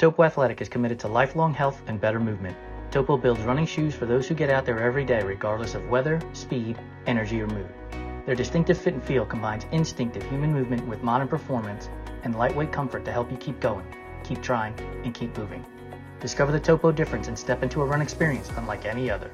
Topo Athletic is committed to lifelong health and better movement. Topo builds running shoes for those who get out there every day, regardless of weather, speed, energy, or mood. Their distinctive fit and feel combines instinctive human movement with modern performance and lightweight comfort to help you keep going, keep trying, and keep moving. Discover the Topo difference and step into a run experience unlike any other.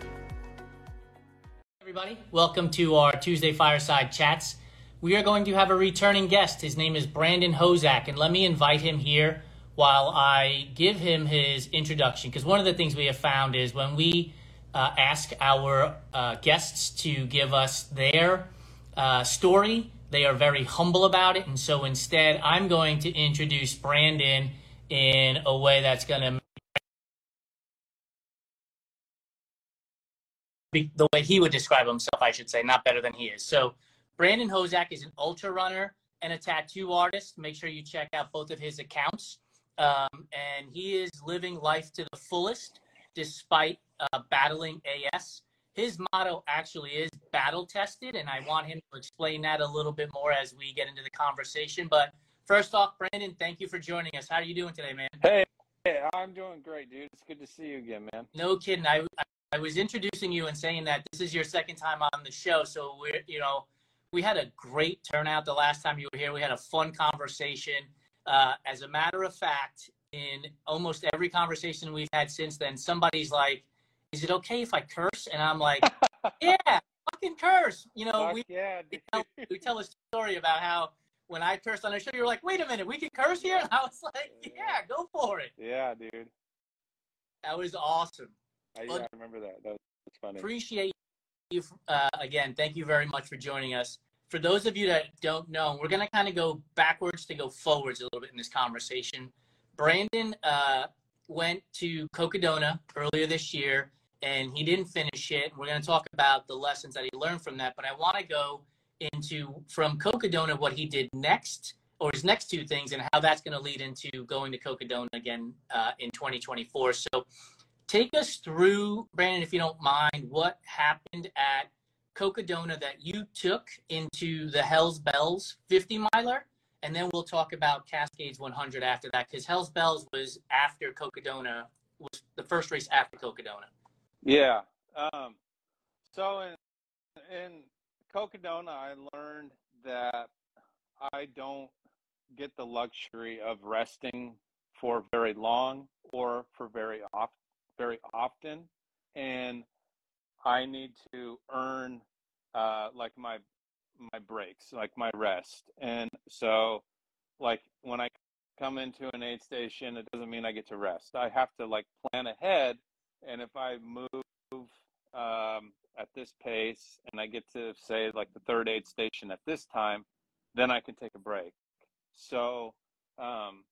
Everybody, welcome to our Tuesday Fireside Chats. We are going to have a returning guest. His name is Brandon Hozack, and let me invite him here while I give him his introduction. Because one of the things we have found is when we uh, ask our uh, guests to give us their uh, story, they are very humble about it. And so instead, I'm going to introduce Brandon in a way that's going to be the way he would describe himself, I should say, not better than he is. So, Brandon Hozack is an ultra runner and a tattoo artist. Make sure you check out both of his accounts. Um, and he is living life to the fullest despite uh, battling AS. His motto actually is battle tested, and I want him to explain that a little bit more as we get into the conversation. But first off, Brandon, thank you for joining us. How are you doing today, man? Hey, hey I'm doing great, dude. It's good to see you again, man. No kidding. I, I was introducing you and saying that this is your second time on the show, so we're you know we had a great turnout the last time you were here. We had a fun conversation. Uh, as a matter of fact, in almost every conversation we've had since then, somebody's like, "Is it okay if I curse?" And I'm like, "Yeah, fucking curse." You know, we, yeah, we, tell, we tell a story about how when I cursed on a show, you were like, "Wait a minute, we can curse here?" And I was like, "Yeah, go for it." Yeah, dude. That was awesome. I, yeah, I remember that. That was funny. appreciate you uh, again thank you very much for joining us for those of you that don't know we're going to kind of go backwards to go forwards a little bit in this conversation. Brandon uh, went to cocodona earlier this year and he didn't finish it. We're going to talk about the lessons that he learned from that but i want to go into from cocodona what he did next or his next two things and how that's going to lead into going to cocodona again uh, in 2024 so take us through, Brandon, if you don't mind, what happened at Cocodona that you took into the Hellz Bellz 50 miler, and then we'll talk about Cascades 100 after that, because Hellz Bellz was after Cocodona, was the first race after Cocodona. Yeah. Um, so in in Cocodona, I learned that I don't get the luxury of resting for very long or for very often very often and i need to earn uh like my my breaks like my rest. And so like when i come into an aid station it doesn't mean i get to rest. I have to like plan ahead. And if i move um at this pace and i get to say like the third aid station at this time then i can take a break. So um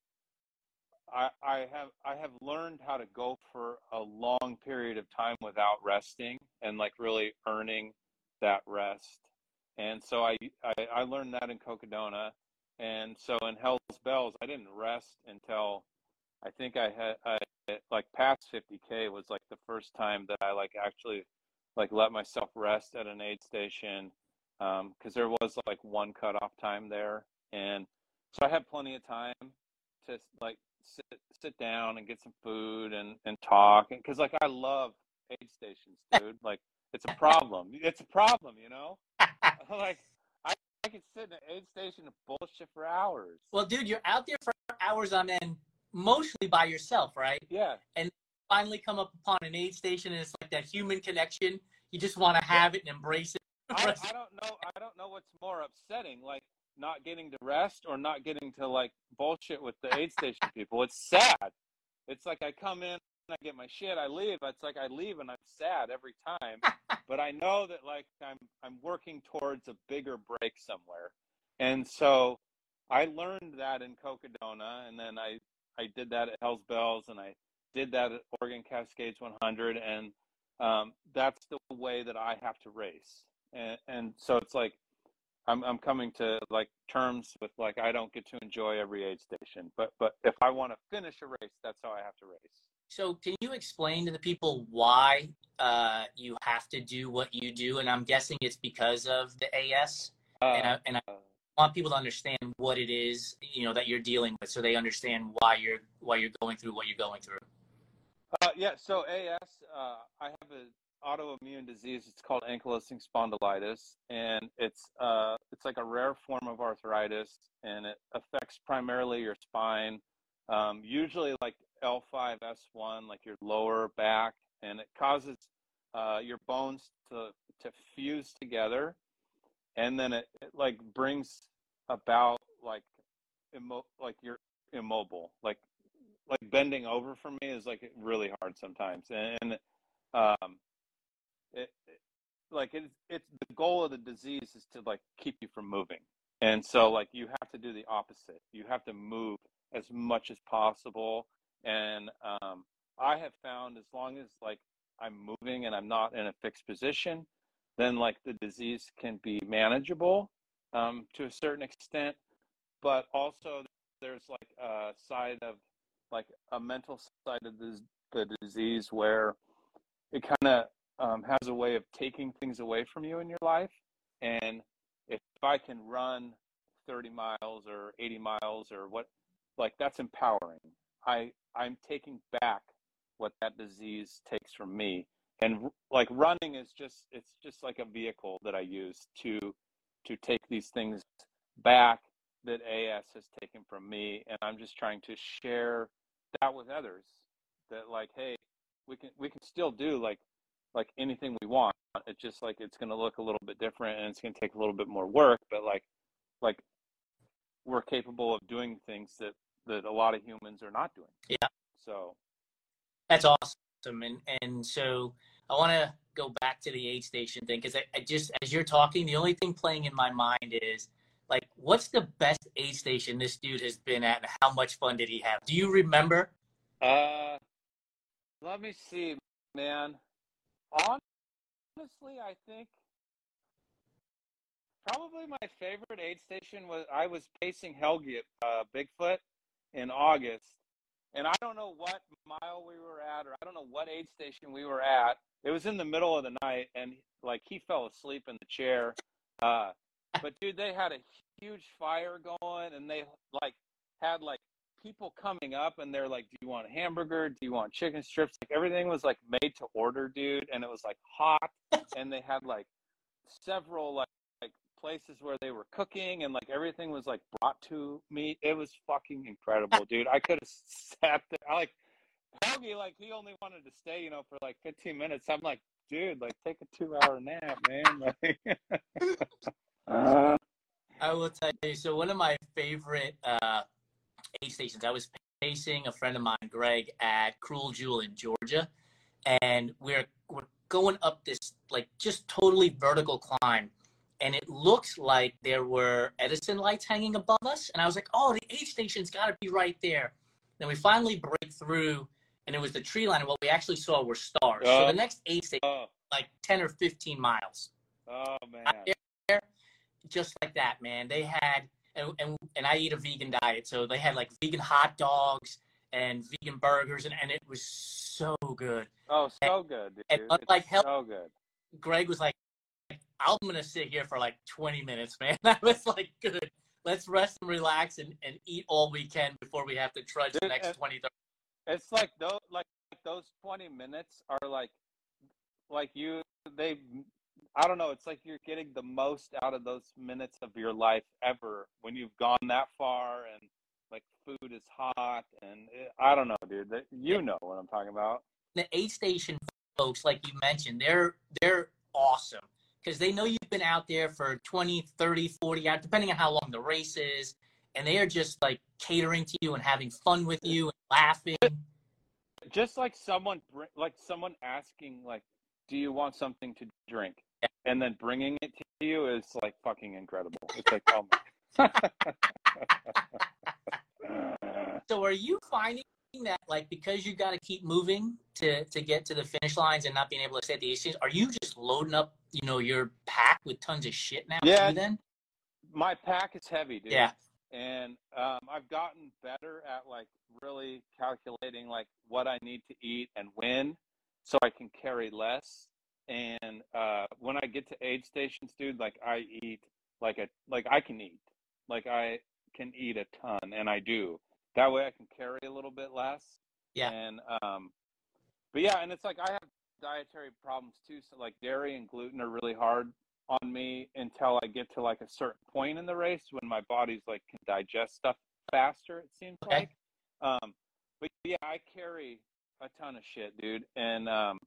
I, have I have learned how to go for a long period of time without resting and like really earning that rest. And so I I, I learned that in Cocodona. And so in Hellz Bellz, I didn't rest until I think I had I, like past 50k was like the first time that I like actually like let myself rest at an aid station because um, there was like one cutoff time there, and so I had plenty of time to like sit sit down and get some food and and talk because like I love aid stations, dude. Like it's a problem. It's a problem, you know. like I, I could sit in an aid station and bullshit for hours. Well, dude, you're out there for hours on end, mostly by yourself, right? Yeah. And finally come up upon an aid station, and it's like that human connection. You just want to have it and embrace it. I, I don't know. I don't know what's more upsetting. Like not getting to rest or not getting to like bullshit with the aid station people. It's sad. It's like I come in, I get my shit, I leave. It's like I leave and I'm sad every time. but I know that like I'm I'm working towards a bigger break somewhere. And so I learned that in Cocodona and then I I did that at Hellz Bellz and I did that at Oregon Cascades 100 and um, that's the way that I have to race. And, and so it's like I'm I'm coming to like terms with like I don't get to enjoy every aid station, but but if I want to finish a race, that's how I have to race. So, can you explain to the people why uh, you have to do what you do? And I'm guessing it's because of the AS. Uh, and I, and I, want people to understand what it is, you know, that you're dealing with, so they understand why you're why you're going through what you're going through. Uh, yeah. So AS, uh, I have an autoimmune disease. It's called ankylosing spondylitis, and it's uh, it's like a rare form of arthritis, and it affects primarily your spine, um, usually like L5, S1, like your lower back, and it causes uh, your bones to to fuse together, and then it, it like brings about like immo- like you're immobile, like like bending over for me is like really hard sometimes, and um, it, like it's it's the goal of the disease is to like keep you from moving, and so like you have to do the opposite. You have to move as much as possible, and um, I have found as long as like I'm moving and I'm not in a fixed position, then like the disease can be manageable um, to a certain extent, but also there's like a side of like a mental side of the, the disease where it kind of um, has a way of taking things away from you in your life. And if I can run 30 miles or 80 miles or what, like that's empowering. I I'm taking back what that disease takes from me. And like running is just it's just like a vehicle that I use to to take these things back that AS has taken from me and I'm just trying to share that with others that like hey we can we can still do like like anything we want it's just like it's going to look a little bit different and it's going to take a little bit more work but like like we're capable of doing things that that a lot of humans are not doing. Yeah. So. That's awesome and and so i want to go back to the aid station thing because I, I just as you're talking the only thing playing in my mind is like what's the best aid station this dude has been at and how much fun did he have? Do you remember? Uh let me see man honestly i think probably my favorite aid station was i was pacing helgi at uh, bigfoot in august and i don't know what mile we were at or i don't know what aid station we were at. It was in the middle of the night and like he fell asleep in the chair. Uh, but dude, they had a huge fire going, and they like had like people coming up, and they're like, "Do you want a hamburger? Do you want chicken strips?" Like everything was like made to order, dude, and it was like hot, and they had like several like like places where they were cooking, and like everything was like brought to me. It was fucking incredible, dude. I could have sat there. I like Helgi, like he only wanted to stay, you know, for like 15 minutes. I'm like, dude, like take a two hour nap, man. Like Uh, I will tell you. So one of my favorite uh, aid stations. I was pacing a friend of mine, Greg, at Cruel Jewel in Georgia, and we're we're going up this like just totally vertical climb, and it looks like there were Edison lights hanging above us, and I was like, oh, the aid station's got to be right there. Then we finally break through, and it was the tree line, and what we actually saw were stars. so Oh. the next aid station, oh, like ten or fifteen miles oh man. there, just like that, man. They had, and, and, and I eat a vegan diet, so they had like vegan hot dogs and vegan burgers, and, and it was so good. Oh, so good, dude. and It's unlike Hel- so good. Greg was like, I'm going to sit here for like 20 minutes, man. I was like, good. Let's rest and relax and, and eat all we can before we have to trudge the next and- 20, 30. It's like those like those twenty minutes are like like you they I don't know, it's like you're getting the most out of those minutes of your life ever when you've gone that far and like food is hot and it, I don't know, dude. That, you know what I'm talking about. the aid station folks like you mentioned they're they're awesome because they know you've been out there for 20 30 40 hours depending on how long the race is and they are just like catering to you and having fun with you and laughing Just like someone like someone asking like do you want something to drink? Yeah. And then bringing it to you is like fucking incredible. It's like oh my so are you finding that like because you got to keep moving to to get to the finish lines and not being able to stay at the aid station are you just loading up you know your pack with tons of shit now Yeah. then my pack is heavy, dude. yeah and um, I've gotten better at like really calculating like what I need to eat and when, so I can carry less. And uh, when I get to aid stations, dude, like I eat like a like I can eat. like I can eat a ton, and I do. That way, I can carry a little bit less. Yeah. And um, but yeah, and it's like I have dietary problems too. So like dairy and gluten are really hard on me until I get to like a certain point in the race when my body's like can digest stuff faster. It seems Okay. like. Um, but yeah, I carry a ton of shit, dude, and um,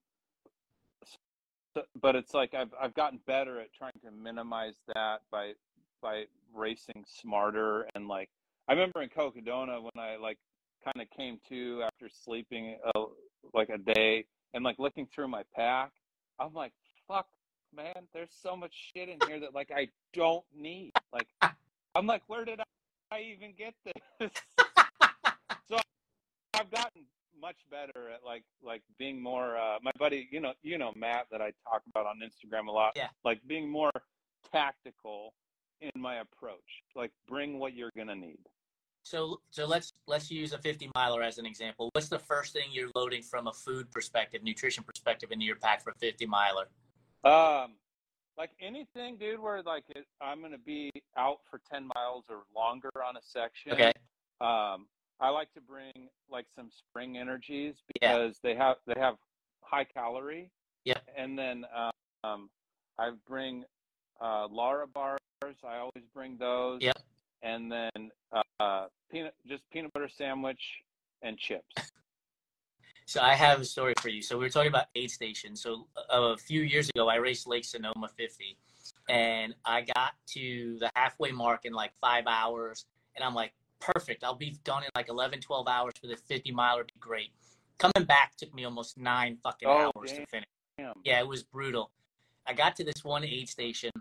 but it's like I've I've gotten better at trying to minimize that by by racing smarter and like I remember in Cocodona when I like kind of came to after sleeping a, like a day and like looking through my pack, I'm like, fuck, man, there's so much shit in here that like I don't need. Like, I'm like, where did I even get this? so I've gotten much better at like like being more. Uh, my buddy, you know, you know Matt that I talk about on Instagram a lot. Yeah. Like being more tactical in my approach. Like, bring what you're gonna need. So so let's let's use a 50 miler as an example. What's the first thing you're loading from a food perspective, nutrition perspective into your pack for a 50 miler? Um, like anything, dude, where like it, I'm gonna be out for ten miles or longer on a section. Okay. Um, I like to bring like some spring energies Yeah. because they have they have high calorie. Yep. And then um, I bring uh, Larabars. I always bring those. Yep. And then uh, peanut just peanut butter sandwich and chips. So I have a story for you. So we were talking about aid stations. So a, a few years ago, I raced Lake Sonoma 50, and I got to the halfway mark in like five hours, and I'm like, perfect. I'll be done in like 11, 12 hours for the 50 mile. Would be great. Coming back took me almost nine fucking Oh, hours damn. to finish. Yeah, it was brutal. I got to this one aid station,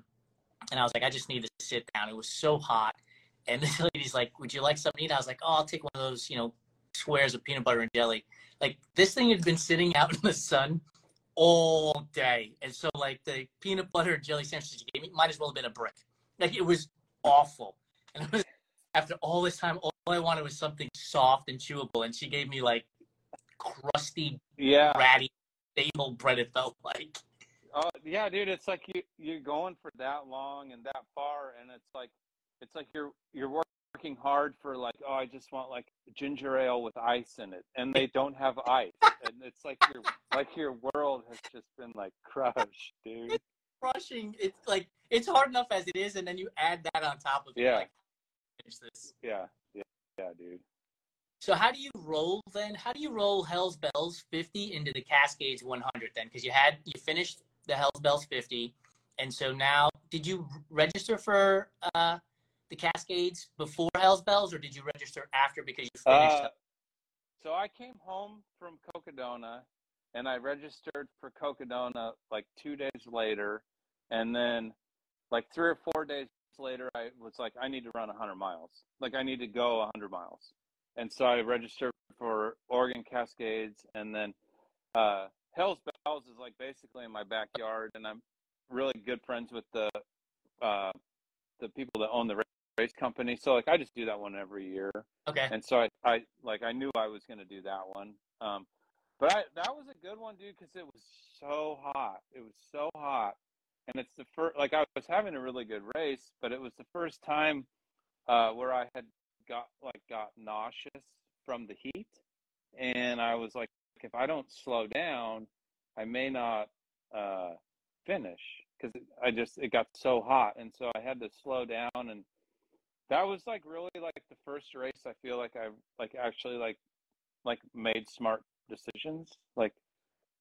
and I was like, I just need to sit down. It was so hot, and this lady's like, "Would you like something to eat?" I was like, "Oh, I'll take one of those, you know, squares of peanut butter and jelly." Like this thing had been sitting out in the sun all day, and so like the peanut butter and jelly sandwich she gave me might as well have been a brick. Like it was awful, and it was after all this time, all I wanted was something soft and chewable, and she gave me like crusty, Yeah. ratty, stable bread. It felt like. Oh yeah, dude. It's like you you're going for that long and that far, and it's like it's like you're you're working hard for like oh I just want like ginger ale with ice in it, and they don't have ice, and it's like your like your world has just been like crushed, dude. crushing. It's like it's hard enough as it is, and then you add that on top of it. Yeah. Like, finish this. Yeah, yeah, yeah, dude. So how do you roll then? How do you roll Hellz Bellz 50 into the Cascades 100 then? Because you had you finished the Hellz Bellz 50, and so now did you register for uh, the Cascades before Hellz Bellz, or did you register after because you finished? Uh, so I came home from Cocodona, and I registered for Cocodona like two days later, and then like three or four days later, I was like, I need to run 100 miles. Like I need to go 100 miles, and so I registered for Oregon Cascades, and then uh, Hellz Bellz is like basically in my backyard, and I'm really good friends with the uh, the people that own the race company. So like I just do that one every year okay. and so I, I like I knew I was going to do that one. Um, but I, that was a good one, dude, because it was so hot. It was so hot, and it's the first. Like I was having a really good race, but it was the first time uh, where I had got like got nauseous from the heat, and I was like, if I don't slow down, I may not uh, finish. Because I just it got so hot, and so I had to slow down. And that was like really like the first race I feel like I like actually like like made smart decisions. Like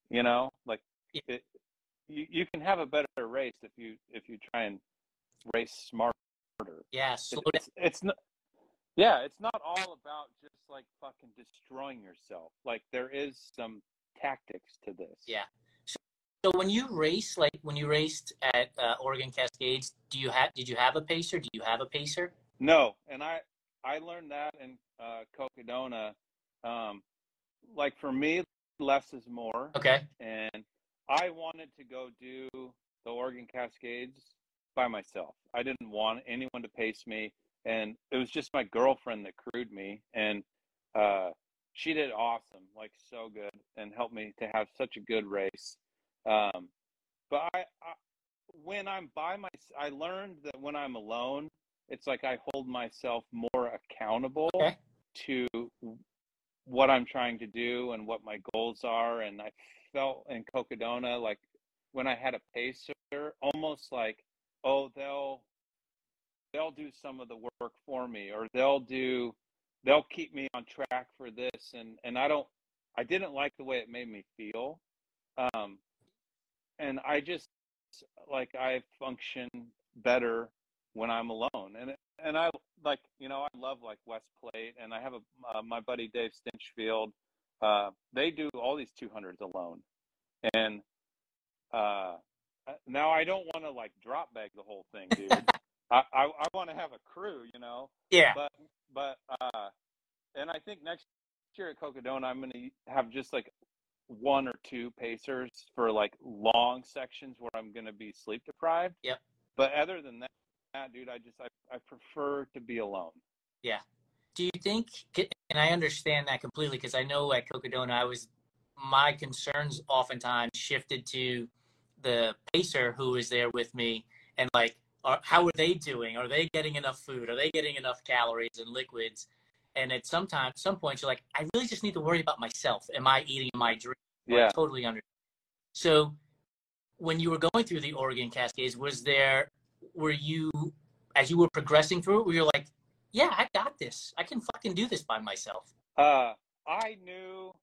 you know like it you, you can have a better race if you if you try and race smarter Yeah. Slow down. it's, it's not yeah it's not all about just like fucking destroying yourself like there is some tactics to this Yeah. So when you race, like when you raced at uh, Oregon Cascades, do you have did you have a pacer? Do you have a pacer? No, and I I learned that in uh, Cocodona. Um, like for me, less is more, Okay. and I wanted to go do the Oregon Cascades by myself. I didn't want anyone to pace me, and it was just my girlfriend that crewed me, and uh, she did awesome, like so good, and helped me to have such a good race. Um, but I, I, when I'm by my, I learned that when I'm alone, it's like I hold myself more accountable Okay. to what I'm trying to do and what my goals are. And I felt in Cocodona, like when I had a pacer, almost like, oh, they'll they'll do some of the work for me, or they'll do they'll keep me on track for this. And and I don't, I didn't like the way it made me feel. Um, and I just like I function better when I'm alone. And and I like you know I love like Wes Plate, and I have a uh, my buddy Dave Stinchfield. Uh, they do all these 200s alone, and uh, now I don't want to like drop bag the whole thing, dude. I I, I want to have a crew, you know. Yeah. But but uh, and I think next year at Cocodona, I'm gonna have just like one or two pacers for like long sections where I'm gonna be sleep deprived. Yep. But other than that, dude, I just I, I prefer to be alone. Do you think, and I understand that completely because I know at Cocodona, I was, my concerns oftentimes shifted to the pacer who was there with me and like, are, how are they doing? Are they getting enough food? Are they getting enough calories and liquids? And at some time, some points, you're like, I really just need to worry about myself. Am I eating my dream? Yeah. I totally understand. So, when you were going through the Oregon Cascades, was there, were you, as you were progressing through it, were you like, yeah, I got this. I can fucking do this by myself. Uh, I knew,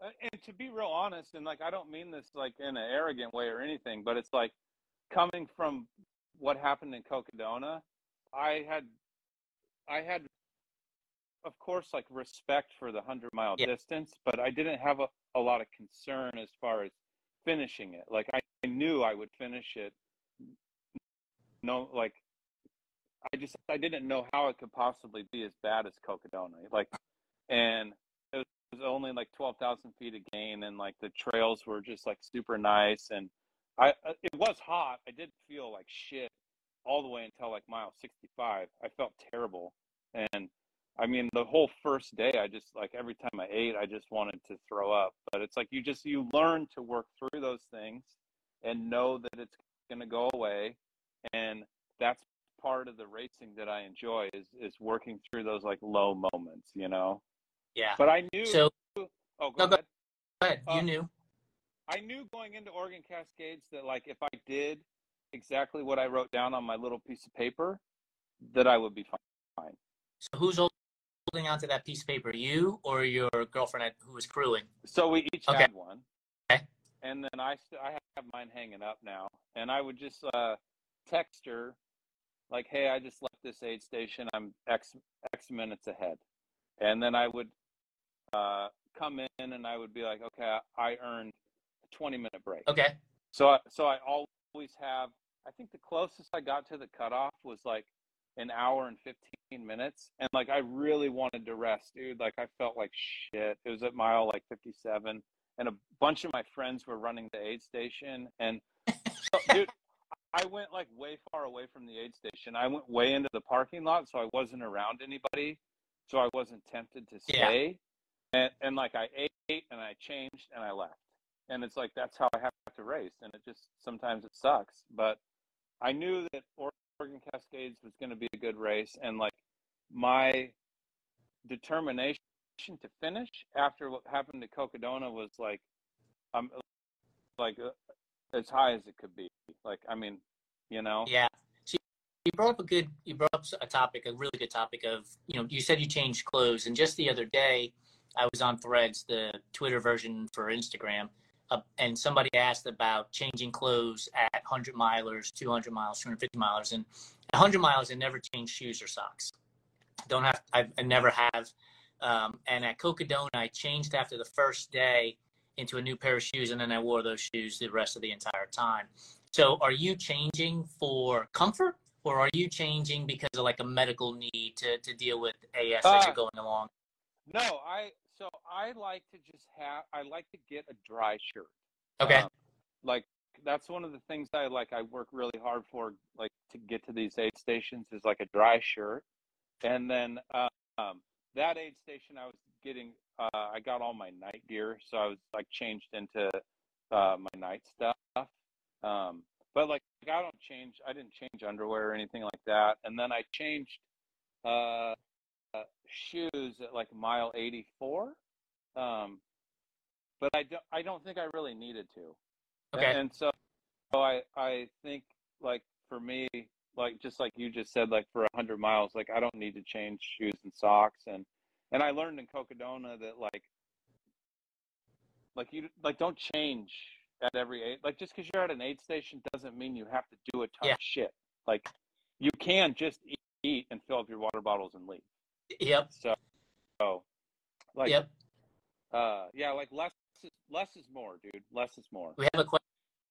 uh, and to be real honest, and like I don't mean this like in an arrogant way or anything, but it's like coming from what happened in Cocodona, I had, I had, of course, like respect for the hundred mile Yeah. distance, but I didn't have a, a lot of concern as far as finishing it. Like I, I knew I would finish it. No, like I just I didn't know how it could possibly be as bad as Cocodona. Like, and it was, only like twelve thousand feet of gain, and like the trails were just like super nice, and I uh, it was hot. I did feel like shit all the way until like mile sixty five. I felt terrible, and I mean the whole first day, I just like every time I ate, I just wanted to throw up. But it's like you just you learn to work through those things and know that it's going to go away, and that's part of the racing that I enjoy is is working through those like low moments, you know. Yeah. But I knew. So, oh, go No, ahead. go ahead. You Uh, knew. I knew going into Oregon Cascades that like if I did exactly what I wrote down on my little piece of paper, that I would be fine. So, who's holding onto that piece of paper? You or your girlfriend at- who was crewing? So we each Okay. had one. Okay. And then I st- I have mine hanging up now, and I would just uh, text her like, "Hey, I just left this aid station. I'm X X minutes ahead," and then I would uh, come in and I would be like, "Okay, I earned a 20 minute break." Okay. So I, so I always have. I think the closest I got to the cutoff was like an hour and 15 minutes, and like I really wanted to rest, dude. Like I felt like shit. It was at mile like 57, and a bunch of my friends were running the aid station, and so, dude. I went like way far away from the aid station. I went way into the parking lot, so I wasn't around anybody, so I wasn't tempted to Yeah. stay. And and like I ate and I changed and I left. And it's like that's how I have to race, and it just sometimes it sucks. But I knew that Oregon Cascades was going to be a good race, and like my determination to finish after what happened to Cocodona was like, I'm like uh, as high as it could be. Like I mean, you know, Yeah. So you brought up a good, you brought up a topic, a really good topic of, you know, you said you changed clothes. And just the other day, I was on Threads, the Twitter version for Instagram, uh, and somebody asked about changing clothes at 100 milers, 200 miles, 250 milers. And 100 miles, I never change shoes or socks. Don't have, I've, I never have. Um, and at Cocodona, I changed after the first day into a new pair of shoes, and then I wore those shoes the rest of the entire time. So are you changing for comfort or are you changing because of like a medical need to, to deal with AS as Uh, you're going along? no, I so I like to just have I like to get a dry shirt. Okay. Um, like that's one of the things I like. I work really hard for, like to get to these aid stations, is like a dry shirt, and then um, that aid station I was getting, uh, I got all my night gear, so I was like changed into uh, my night stuff. Um, but like I don't change. I didn't change underwear or anything like that. And then I changed uh, uh, shoes at like mile 84. Um, but I don't. I don't think I really needed to. Okay. And, and so, so I I think like for me, like just like you just said, like for a hundred miles, like I don't need to change shoes and socks. And and I learned in Cocodona that like like you like don't change at every aid. Like just because you're at an aid station doesn't mean you have to do a ton Yeah. of shit. Like you can just eat, eat and fill up your water bottles and leave. Yep. So, so like Yep. uh yeah, like less is less is more, dude. Less is more. We have a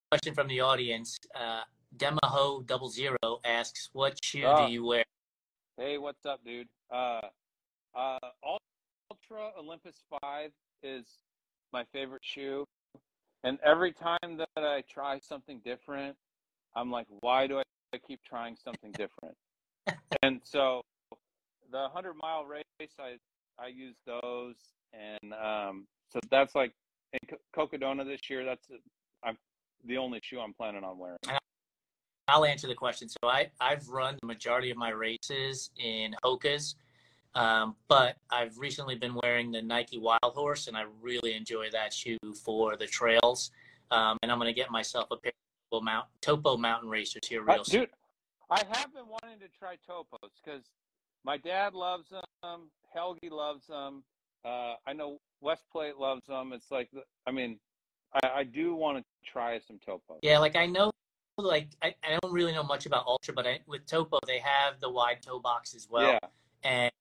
question from the audience. Uh, Demaho Double Zero asks, "What shoe Oh. do you wear?" Hey, what's up, dude? Uh, uh, Altra Olympus Five is my favorite shoe, and every time that I try something different, I'm like, why do I keep trying something different? and so, the hundred mile race, I I use those, and um, so that's like in Co- Cocodona this year. That's I'm the only shoe I'm planning on wearing. I'll answer the question. So I I've run the majority of my races in Hoka's, um, but I've recently been wearing the Nike Wild Horse, and I really enjoy that shoe for the trails. Um, and I'm going to get myself a pair of Topo, Mount, Topo Mountain Racers here Uh, real soon. dude, I have been wanting to try topos because my dad loves them. Helgi loves them. Uh, I know Wes Plate loves them. It's like, the- I mean, I, I do want to try some topos. Yeah, like I know, like I, I don't really know much about Altra, but I, with Topo they have the wide toe box as well, yeah, and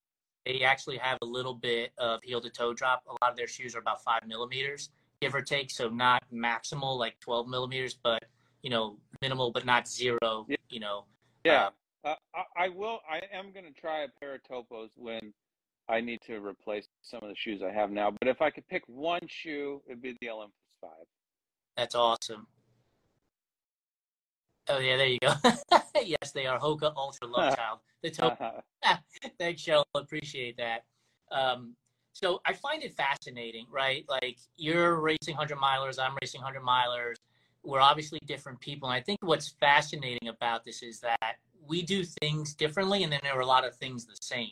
they actually have a little bit of heel to toe drop. A lot of their shoes are about five millimeters, give or take, so not maximal like twelve millimeters, but you know minimal, but not zero. Yeah. You know, yeah. Uh, I, I will. I am going to try a pair of topos when I need to replace some of the shoes I have now. But if I could pick one shoe, it'd be the Olympus Five. that's awesome. Oh yeah, there you go. yes, they are Hoka Altra Love Child. The Topo Thanks, Cheryl. Appreciate that. Um, so I find it fascinating, right? Like you're racing 100 milers, I'm racing 100 milers. We're obviously different people. And I think what's fascinating about this is that we do things differently, and then there are a lot of things the same.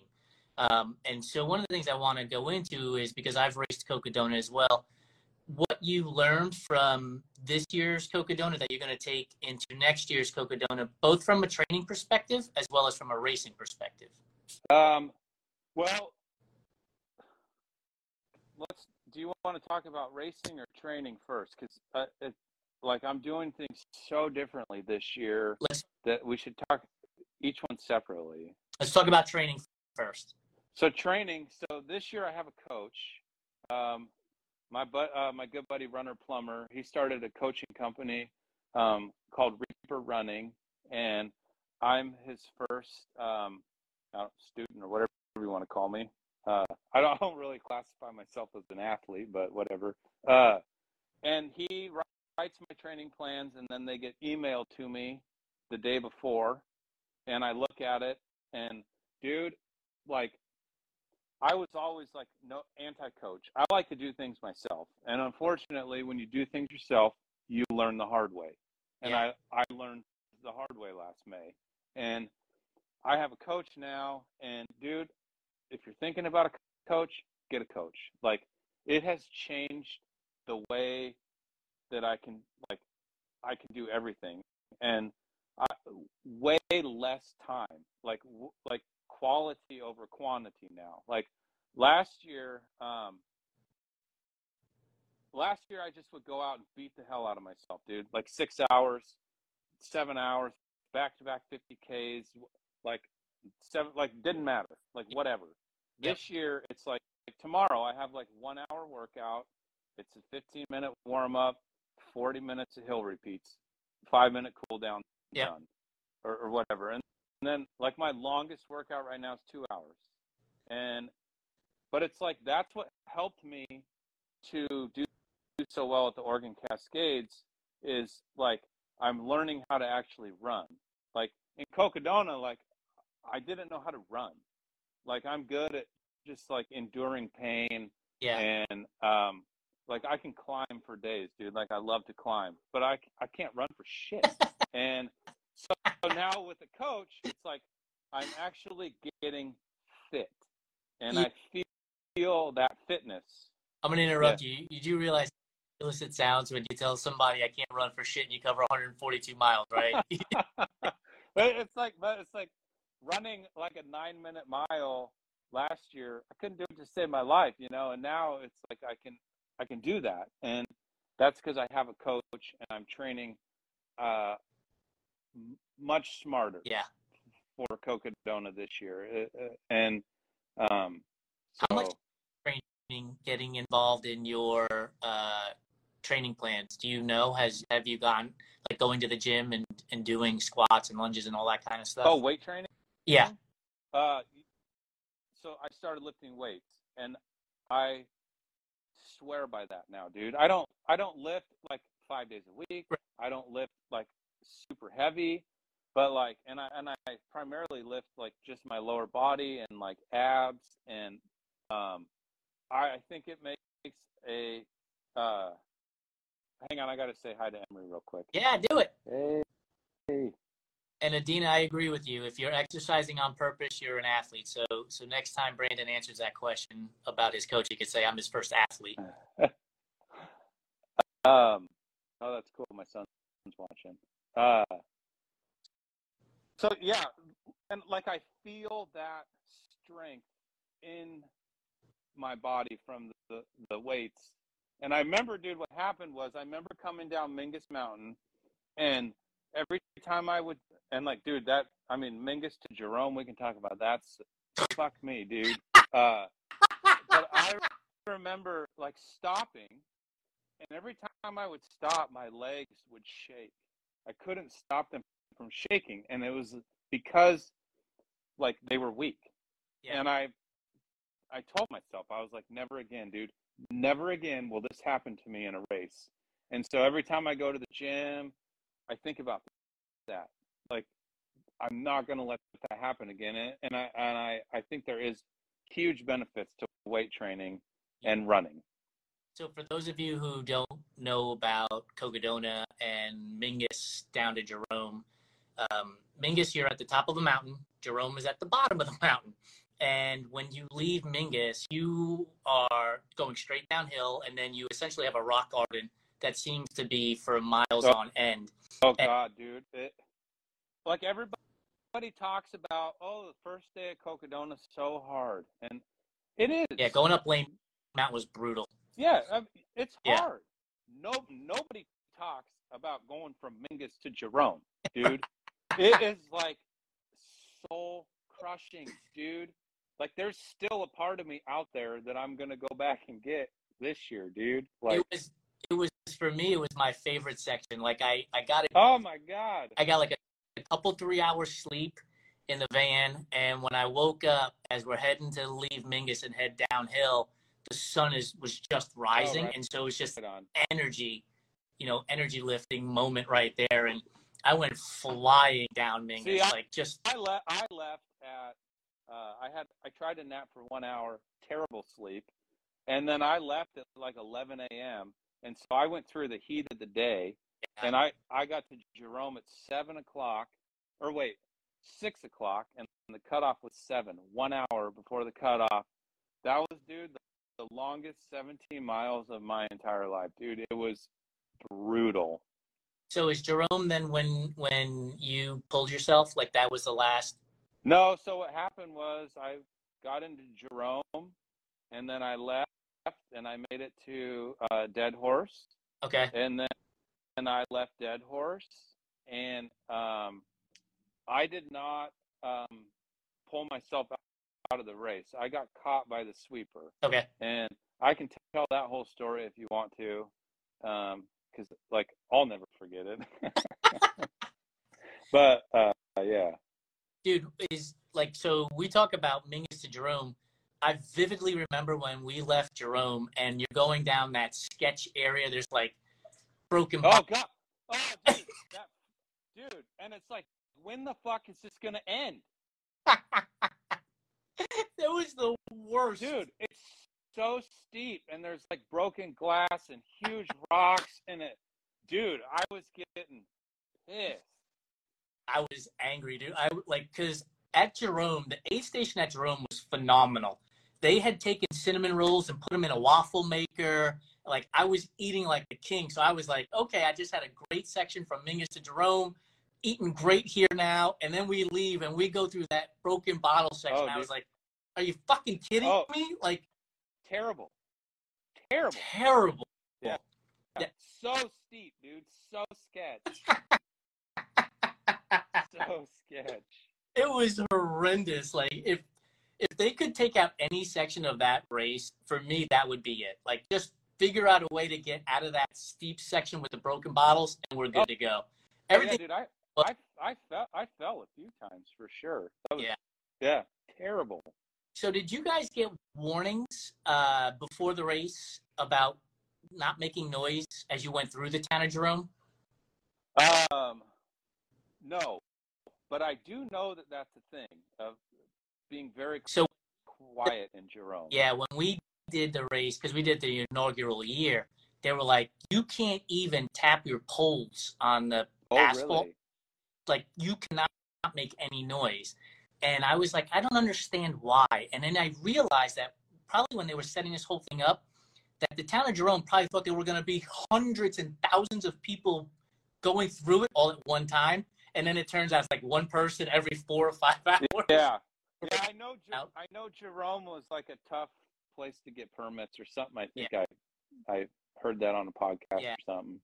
Um, and so one of the things I want to go into is because I've raced Cocodona as well, what you learned from this year's Cocodona that you're going to take into next year's Cocodona, both from a training perspective as well as from a racing perspective. Um, well, let's. Do you want to talk about racing or training first? Because uh, it, like I'm doing things so differently this year Let's that we should talk each one separately. let's talk about training first. So training. So this year I have a coach. Um, my but uh, my good buddy Runner Plummer. He started a coaching company um, called Reaper Running, and I'm his first um, student or whatever you want to call me. Uh, I, don't, I don't really classify myself as an athlete, but whatever. Uh, and he writes my training plans, and then they get emailed to me the day before, and I look at it, and dude, like I was always like no anti-coach. I like to do things myself, and unfortunately, when you do things yourself, you learn the hard way. And Yeah. I I learned the hard way last May, and I have a coach now. And dude, if you're thinking about a coach, get a coach. Like it has changed the way that I can like I can do everything, and I, way less time. Like w- like quality over quantity now. Like last year, um, last year I just would go out and beat the hell out of myself, dude. Like six hours, seven hours, back to back 50 Ks, like seven, like didn't matter, like whatever. Yep. This year it's like, like tomorrow I have like one hour workout. It's a 15 minute warm up, 40 minutes of hill repeats, five minute cool down, Yep. done, or, or whatever. And, and then like my longest workout right now is two hours, and but it's like that's what helped me to do, do so well at the Oregon Cascades is like I'm learning how to actually run. Like in Cocodona, like I didn't know how to run. Like I'm good at just like enduring pain Yeah. and um Like I can climb for days, dude. Like I love to climb, but I I can't run for shit. and so, now with the coach, it's like I'm actually getting fit, and Yeah. I feel, feel that fitness. I'm gonna interrupt you. You do realize how illicit sounds when you tell somebody I can't run for shit and you cover 142 miles, right? but it's like, but it's like running like a nine minute mile last year. I couldn't do it to save my life, you know. And now it's like I can, I can do that, and that's because I have a coach and I'm training, uh, much smarter yeah. for Cocodona this year, Uh, uh, and um, so How much- Training, getting involved in your uh, training plans. Do you know? Has have you gone like going to the gym and, and doing squats and lunges and all that kind of stuff? oh, weight training. yeah. Uh, so I started lifting weights, and I swear by that now, dude. I don't I don't lift like five days a week. Right. I don't lift like super heavy, but like, and I and I primarily lift like just my lower body and like abs, and um, I, I think it makes a. Uh, hang on, I got to say hi to Emery real quick. Yeah, do it. Hey. Hey. And Adina, I agree with you. If you're exercising on purpose, you're an athlete. So so next time Brandon answers that question about his coach, he could say, "I'm his first athlete." Um, oh, that's cool. My son's watching. Uh, so yeah, and like I feel that strength in my body from the, the weights. And I remember, dude, what happened was I remember coming down Mingus Mountain, and every time I would, and like, dude, that I mean, Mingus to Jerome, we can talk about that. Fuck me, dude. Uh, but I remember like stopping and every time I would stop, my legs would shake. I couldn't stop them from shaking, and it was because like they were weak. Yeah. And I, I told myself I was like, never again, dude. Never again will this happen to me in a race. And so every time I go to the gym, I think about that. Like, I'm not going to let that happen again. And, and I and I I think there is huge benefits to weight training and running. So for those of you who don't know about Cocodona and Mingus down to Jerome, um, Mingus, you're at the top of the mountain. Jerome is at the bottom of the mountain. And when you leave Mingus, you are going straight downhill, and then you essentially have a rock garden that seems to be for miles Oh. on end. Oh And- God, dude! It, like everybody talks about, oh, the first day at Cocodona is so hard, and it is. Yeah, going up Lane Mountain was brutal. Yeah, I mean, it's Yeah. hard. No, nobody talks about going from Mingus to Jerome, dude. it is like soul crushing, dude. Like, there's still a part of me out there that I'm gonna go back and get this year, dude. Like, it was it was for me. It was my favorite section. Like I I got it. oh my God. I got like a, a couple three hours sleep in the van, and when I woke up, as we're heading to leave Mingus and head downhill, the sun is was just rising, right. and so it was just Right energy, you know, energy lifting moment right there, and I went flying down Mingus, See, I- like just I left. I left at. Uh, I had. I tried to nap for one hour. Terrible sleep, and then I left at like 11 a.m. And so I went through the heat of the day, and I I got to Jerome at seven o'clock, or wait, six o'clock, and the cutoff was seven. One hour before the cutoff. That was, dude, the, the longest 17 miles of my entire life, dude. It was brutal. so is Jerome then when when you pulled yourself like that was the last No, so what happened was I got into Jerome, and then I left, and I made it to uh, Dead Horse, okay and then and I left Dead Horse, and um, I did not um, pull myself out of the race. I got caught by the sweeper, okay and I can tell that whole story if you want to, because like I'll never forget it. but uh, yeah. dude is like so we talk about Mingus to Jerome. I vividly remember when we left Jerome and you're going down that sketch area. There's like broken. Oh god. Oh dude, that, dude, and it's like, when the fuck is this gonna end, that was the worst, dude? It's so steep and there's like broken glass and huge rocks in it. Dude, I was getting pissed. I was angry, dude. I like because at Jerome, the aid station at Jerome was phenomenal. They had taken cinnamon rolls and put them in a waffle maker. Like I was eating like a king. So I was like, okay, I just had a great section from Mingus to Jerome, eating great here now. And then we leave and we go through that broken bottle section. Oh, I was like, are you fucking kidding Oh. me? Like Terrible. Terrible. terrible. Yeah. Yeah. So steep, dude. So sketch. so sketch. it was horrendous. Like if if they could take out any section of that race, for me that would be it. Like just figure out a way to get out of that steep section with the broken bottles, and we're good Oh. to go. Oh, Everything. yeah, dude, I, I, I fell, I fell a few times for sure. That was, Yeah. yeah, terrible. So did you guys get warnings uh, before the race about not making noise as you went through the town of Jerome? Um, no, but I do know that that's a thing of being very So quiet in Jerome. yeah, when we did the race because we did the inaugural year, they were like, you can't even tap your poles on the Oh, asphalt. really? like you cannot make any noise and i was like i don't understand why and then i realized that probably when they were setting this whole thing up that the town of jerome probably thought there were going to be hundreds and thousands of people going through it all at one time and then it turns out it's like one person every four or five hours Yeah, yeah. I know. Jer- I know Jerome was like a tough place to get permits or something. I Yeah. think I, I heard that on a podcast Yeah. or something.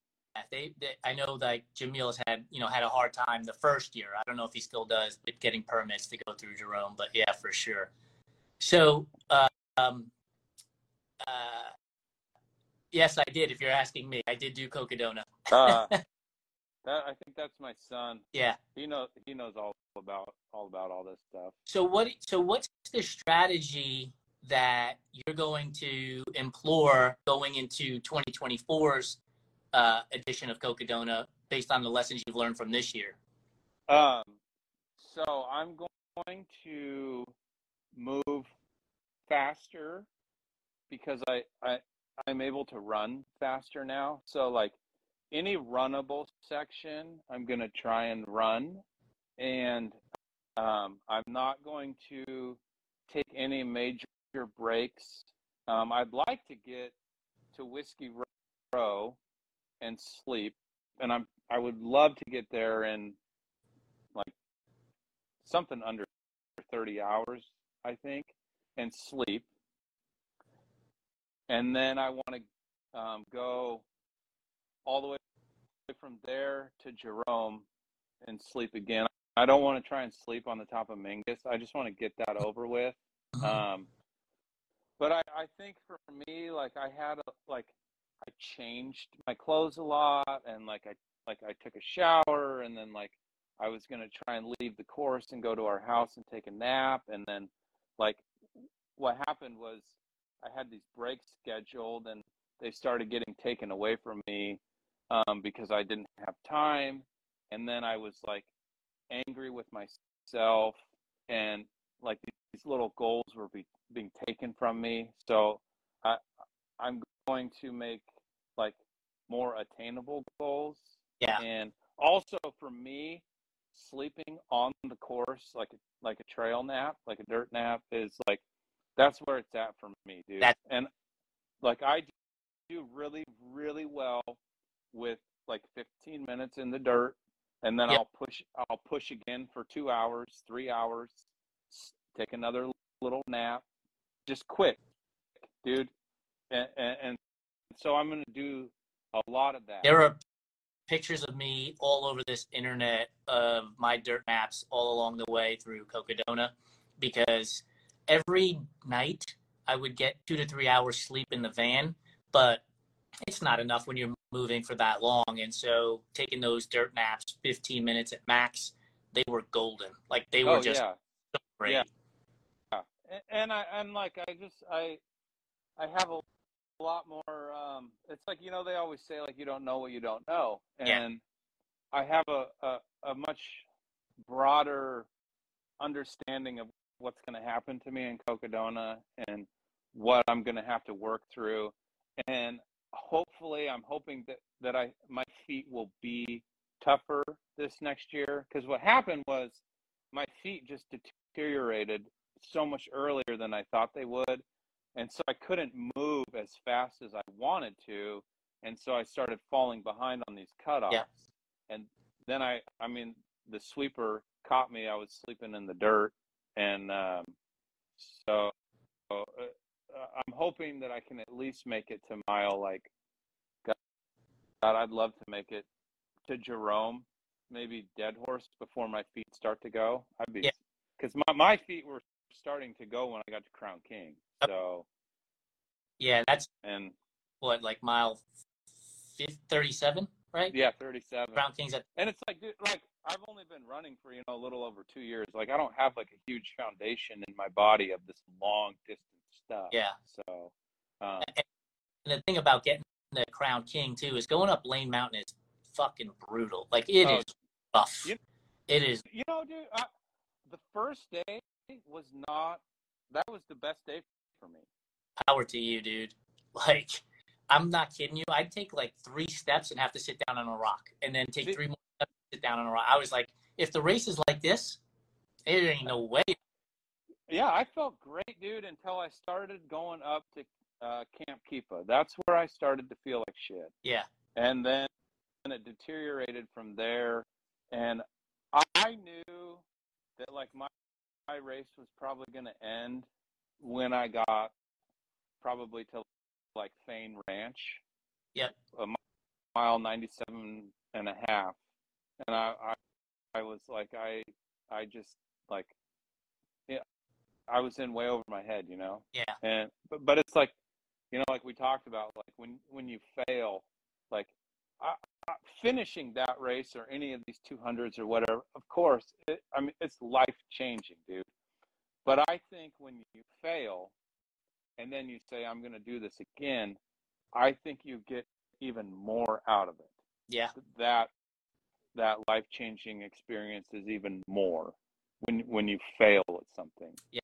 They, they i know like jamil has had you know had a hard time the first year i don't know if he still does with getting permits to go through jerome but yeah for sure so uh, um uh yes i did if you're asking me i did do cocodona Uh, that I think that's my son. yeah He knows. He knows all about all about all this stuff. so what so what's the strategy that you're going to implore going into 2024's uh, edition of cocodona based on the lessons you've learned from this year Um, so I'm going to move faster because I, I I'm able to run faster now. So like any runnable section, I'm gonna try and run, and um, I'm not going to take any major breaks. Um, I'd like to get to Whiskey Row and sleep, and I'm I would love to get there in like something under 30 hours, I think, and sleep. And then I want to um, go all the way from there to Jerome and sleep again. I don't want to try and sleep on the top of Mingus. I just want to get that over with. Um, but I, I think for me, like I had a, like I changed my clothes a lot, and like I like I took a shower, and then like I was gonna try and leave the course and go to our house and take a nap, and then like what happened was I had these breaks scheduled, and they started getting taken away from me um, because I didn't have time, and then I was like angry with myself, and like these little goals were be, being taken from me. So going to make like more attainable goals. Yeah. And also for me, sleeping on the course like a, like a trail nap, like a dirt nap is like that's where it's at for me, dude. That- and like I do really really well with like 15 minutes in the dirt and then Yep. I'll push I'll push again for 2 hours, 3 hours, take another little nap, just quick, dude. And, and, so I'm going to do a lot of that. There are pictures of me all over this internet of my dirt maps all along the way through Cocodona because every night I would get two to three hours sleep in the van, but it's not enough when you're moving for that long. And so taking those dirt naps, 15 minutes at max, they were golden. Like they were oh just yeah. so great. Yeah. Yeah. And I and like I just I I have a lot more um it's like you know they always say like you don't know what you don't know and Yeah. I have a, a a much broader understanding of what's going to happen to me in Cocodona and what I'm going to have to work through, and hopefully, I'm hoping that that I my feet will be tougher this next year. Because what happened was my feet just deteriorated so much earlier than I thought they would, and so I couldn't move as fast as I wanted to, and so I started falling behind on these cutoffs. Yeah. And then I, I mean, the sweeper caught me. I was sleeping in the dirt, and um, so uh, I'm hoping that I can at least make it to mile like. God, God, I'd love to make it to Jerome, maybe Dead Horse before my feet start to go. I'd be because my my feet were starting to go when I got to Crown King. So yeah, that's and what like mile thirty-seven, right? Yeah, thirty-seven. Crown Kings at and it's like, dude, like I've only been running for you know a little over two years. Like I don't have like a huge foundation in my body of this long distance stuff. Yeah. So. Um, and the thing about getting the Crown King too is going up Lane Mountain is fucking brutal. Like it oh, is rough. You, it is. You know, dude, I, the first day was not. That was the best day for me. Power to you, dude. Like, I'm not kidding you. I'd take like three steps and have to sit down on a rock, and then take See, three more steps sit down on a rock. I was like, if the race is like this, it ain't no way. Yeah, I felt great, dude, until I started going up to uh, Camp Keepa. That's where I started to feel like shit. Yeah. And then and it deteriorated from there. And I knew that like my, my race was probably going to end when I got probably to like Fain Ranch. Yep. A mile 97 and a half. And I, I, I was like, I, I just like, yeah, I was in way over my head, you know? Yeah. And, but, but it's like, you know, like we talked about, like when when you fail, like I, I, finishing that race or any of these 200s or whatever, of course, it, I mean, it's life changing, dude. But I think when you fail and then you say, I'm going to do this again, I think you get even more out of it. Yeah. That that life changing experience is even more when when you fail at something. Yeah.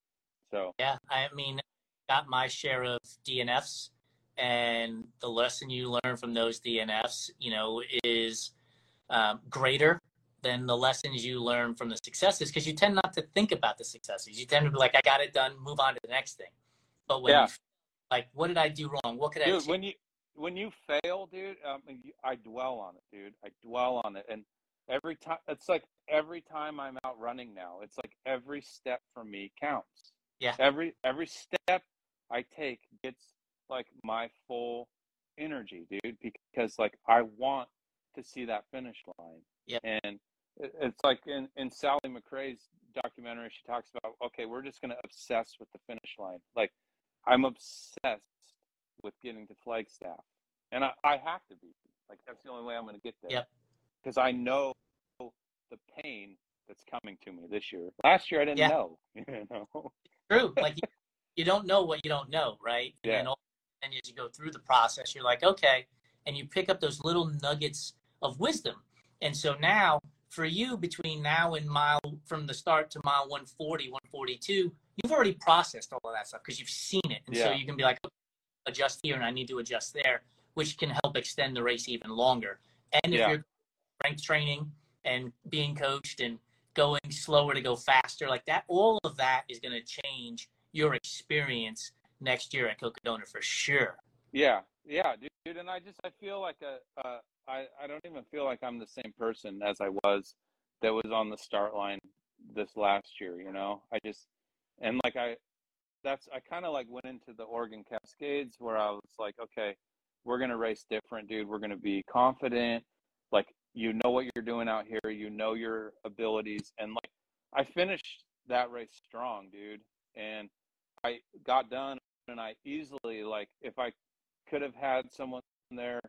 So yeah, I mean, got my share of DNFs, and the lesson you learn from those DNFs, you know, is um, greater than the lessons you learn from the successes because you tend not to think about the successes. You tend to be like, I got it done, move on to the next thing. But when yeah. you, like, what did I do wrong? What could dude, I? Dude, when you when you fail, dude, um, I dwell on it, dude. I dwell on it, and every time it's like every time I'm out running now, it's like every step for me counts. Yeah. Every every step I take gets like my full energy, dude, because like I want to see that finish line. Yeah. And it's like in, in Sally McRae's documentary, she talks about, okay, we're just going to obsess with the finish line. Like I'm obsessed with getting to Flagstaff and I, I have to be like, that's the only way I'm going to get there. Yep. Cause I know the pain that's coming to me this year. Last year I didn't yeah. know, you know? True. Like you don't know what you don't know, right? Yeah. And, and as you go through the process, you're like, okay, and you pick up those little nuggets of wisdom. And so now, for you, between now and mile from the start to mile 140, 142, you've already processed all of that stuff because you've seen it, and yeah. so you can be like, adjust here, and I need to adjust there, which can help extend the race even longer. And if yeah. you're strength training and being coached and going slower to go faster, like that, all of that is going to change your experience next year at Cocodona for sure. Yeah, yeah, dude. And I just I feel like a, a I I don't even feel like I'm the same person as I was that was on the start line this last year. You know, I just and like I that's I kind of like went into the Oregon Cascades where I was like, okay, we're gonna race different, dude. We're gonna be confident. Like you know what you're doing out here. You know your abilities, and like I finished that race strong, dude. And I got done and I easily like if I could have had someone there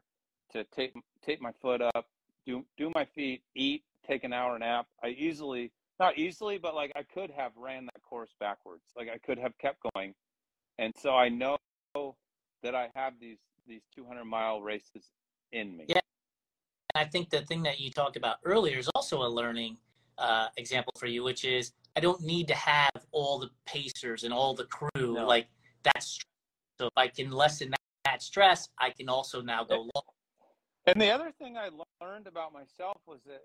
to tape tape my foot up, do do my feet, eat, take an hour nap, I easily not easily, but like I could have ran that course backwards. Like I could have kept going. And so I know that I have these these 200 mile races in me. Yeah. And I think the thing that you talked about earlier is also a learning uh, example for you, which is I don't need to have all the pacers and all the crew. No. Like that's So if I can lessen that, that stress, I can also now go long. And the other thing I learned about myself was that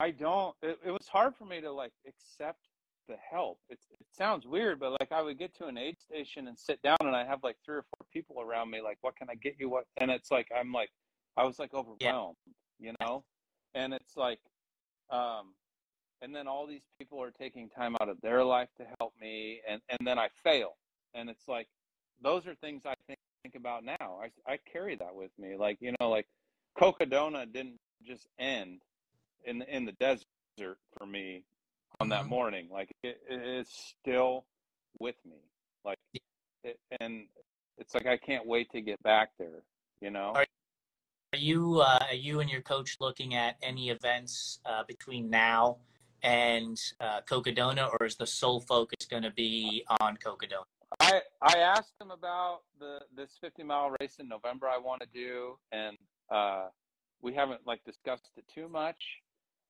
I don't. It, it was hard for me to like accept the help. It, it sounds weird, but like I would get to an aid station and sit down, and I have like three or four people around me. Like, what can I get you? What? And it's like I'm like I was like overwhelmed, yeah. you know. And it's like, um, and then all these people are taking time out of their life to help me, and and then I fail, and it's like those are things I think think about now. I I carry that with me, like you know, like Cocodona didn't just end in the, in the desert for me on that mm-hmm. morning. Like it, it's still with me. Like, it, and it's like I can't wait to get back there. You know. Are, are you uh, are you and your coach looking at any events uh, between now and uh, Cocodona, or is the sole focus going to be on Cocodona? I I asked him about the this 50 mile race in November I want to do, and uh, we haven't like discussed it too much.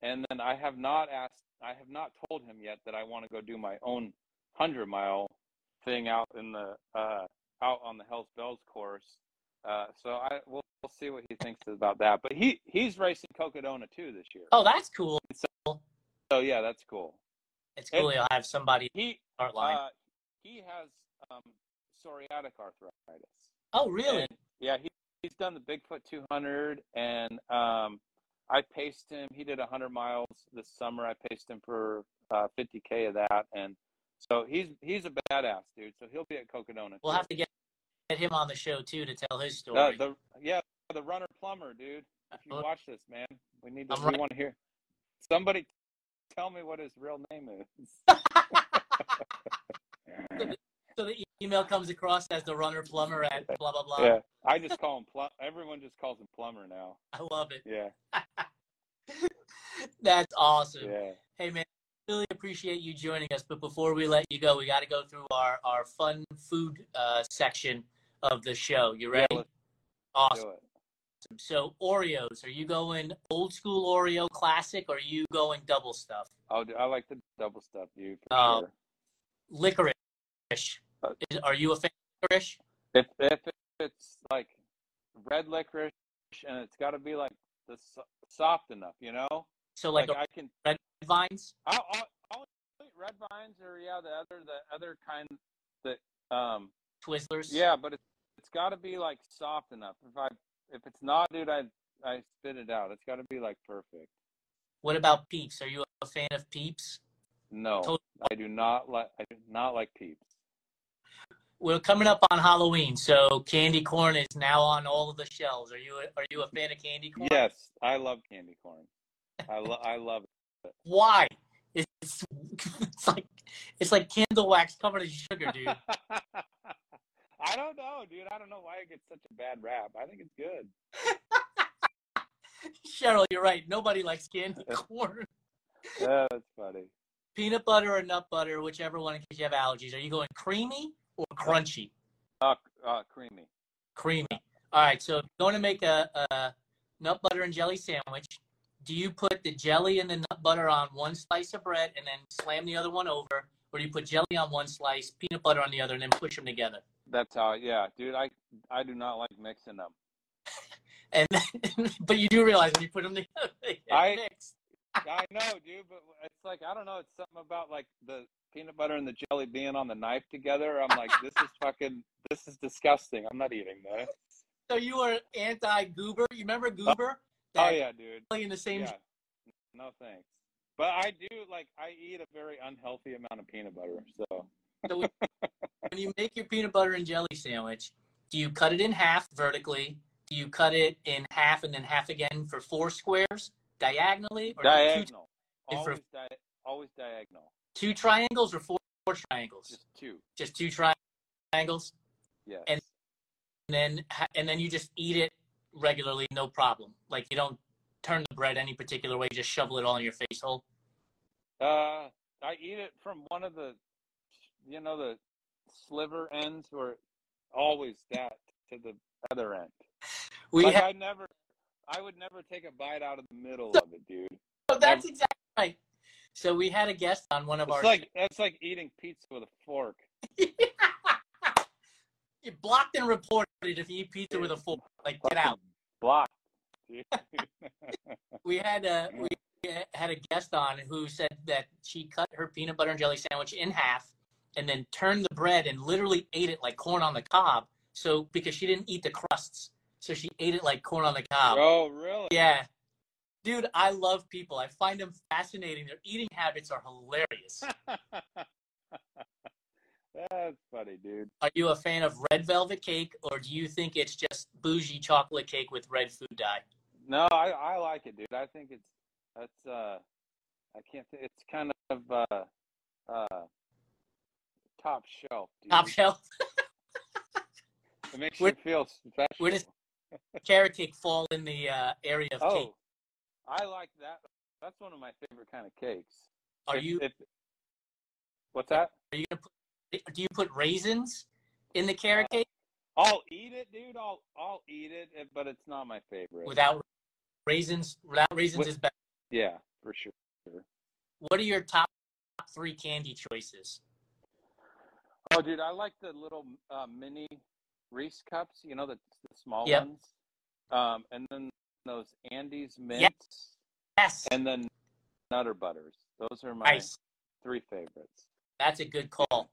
And then I have not asked, I have not told him yet that I want to go do my own hundred mile thing out in the uh, out on the Hellz Bellz course. Uh, so I we'll, we'll see what he thinks about that. But he he's racing Cocodona too this year. Oh, that's cool. So, so yeah, that's cool. It's cool. You'll have somebody he start line. Uh, he has um, psoriatic arthritis. Oh, really? And, yeah, he, he's done the Bigfoot 200, and um, I paced him. He did 100 miles this summer. I paced him for uh, 50k of that, and so he's he's a badass dude. So he'll be at Cocodona. We'll too. have to get get him on the show too to tell his story. Uh, the yeah, the runner plumber, dude. If you watch this, man, we need to. We right. want to hear. Somebody, tell me what his real name is. so the email comes across as the runner plumber at blah blah blah. Yeah, I just call him plum. Everyone just calls him plumber now. I love it. Yeah. That's awesome. Yeah. Hey man, really appreciate you joining us. But before we let you go, we got to go through our our fun food uh, section of the show. You ready? Yeah, awesome. So Oreos, are you going old school Oreo classic or are you going double stuff? Oh, I like the double stuff, dude. For uh, sure. Licorice are you a fan of licorice? If if it's like red licorice and it's got to be like the soft enough, you know. So like, like I can red vines. I'll, I'll, I'll eat red vines or yeah the other the other kind that um Twizzlers. Yeah, but it's it's got to be like soft enough. If I if it's not, dude, I I spit it out. It's got to be like perfect. What about Peeps? Are you a fan of Peeps? No, totally. I do not like. I do not like Peeps we're coming up on Halloween, so candy corn is now on all of the shelves. Are you a, are you a fan of candy corn? Yes, I love candy corn. I love I love it. Why? It's it's like it's like candle wax covered in sugar, dude. I don't know, dude. I don't know why it gets such a bad rap. I think it's good. Cheryl, you're right. Nobody likes candy corn. yeah, that's funny. Peanut butter or nut butter, whichever one in case you have allergies. Are you going creamy or crunchy? Uh, uh, creamy. Creamy. All right. So if you're going to make a, a nut butter and jelly sandwich, do you put the jelly and the nut butter on one slice of bread and then slam the other one over, or do you put jelly on one slice, peanut butter on the other, and then push them together? That's how. Yeah, dude. I I do not like mixing them. and then, but you do realize when you put them together, I mix. I know, dude. But it's like I don't know. It's something about like the peanut butter and the jelly being on the knife together. I'm like, this is fucking, this is disgusting. I'm not eating this. So you are anti goober? You remember oh, goober? Oh, oh yeah, dude. In the same. Yeah. No thanks. But I do like I eat a very unhealthy amount of peanut butter. So. so when you make your peanut butter and jelly sandwich, do you cut it in half vertically? Do you cut it in half and then half again for four squares diagonally? Or diagonal. Always, for, di- always diagonal two triangles or four, four triangles? Just two. Just two triangles. Yeah. And then and then you just eat it regularly, no problem. Like you don't turn the bread any particular way, just shovel it all in your face hole. Uh, I eat it from one of the, you know, the sliver ends, or always that to the other end. We like I never, I would never take a bite out of the middle of it, dude. So that's exactly right. So we had a guest on one of it's our. Like that's like eating pizza with a fork. You blocked and reported if you eat pizza with a fork. Like, get out. Blocked. we had a we had a guest on who said that she cut her peanut butter and jelly sandwich in half and then turned the bread and literally ate it like corn on the cob. So because she didn't eat the crusts, so she ate it like corn on the cob. oh, really? Yeah. Dude, I love people. I find them fascinating. Their eating habits are hilarious. That's funny, dude. Are you a fan of red velvet cake or do you think it's just bougie chocolate cake with red food dye? No, I, I like it, dude. I think it's that's uh I can't it's kind of uh uh top shelf, dude. Top shelf It makes Where- you feel special. where does- carrot cake fall in the uh, area of oh, cake. I like that. That's one of my favorite kind of cakes. Are If- you if, what's that? are you gonna put do you put raisins in the carrot cake I'll eat it, dude. I'll I'll eat it, but it's not my favorite. without raisins? Without raisins With- is better. yeah, for sure. What are your top three candy choices? Oh, dude, I like the little uh, mini Reese cups. You know, the, the small Yep. ones. Um, and then those Andes mints, Yes. and then Nutter Butters. Those are my Nice. three favorites. That's a good call.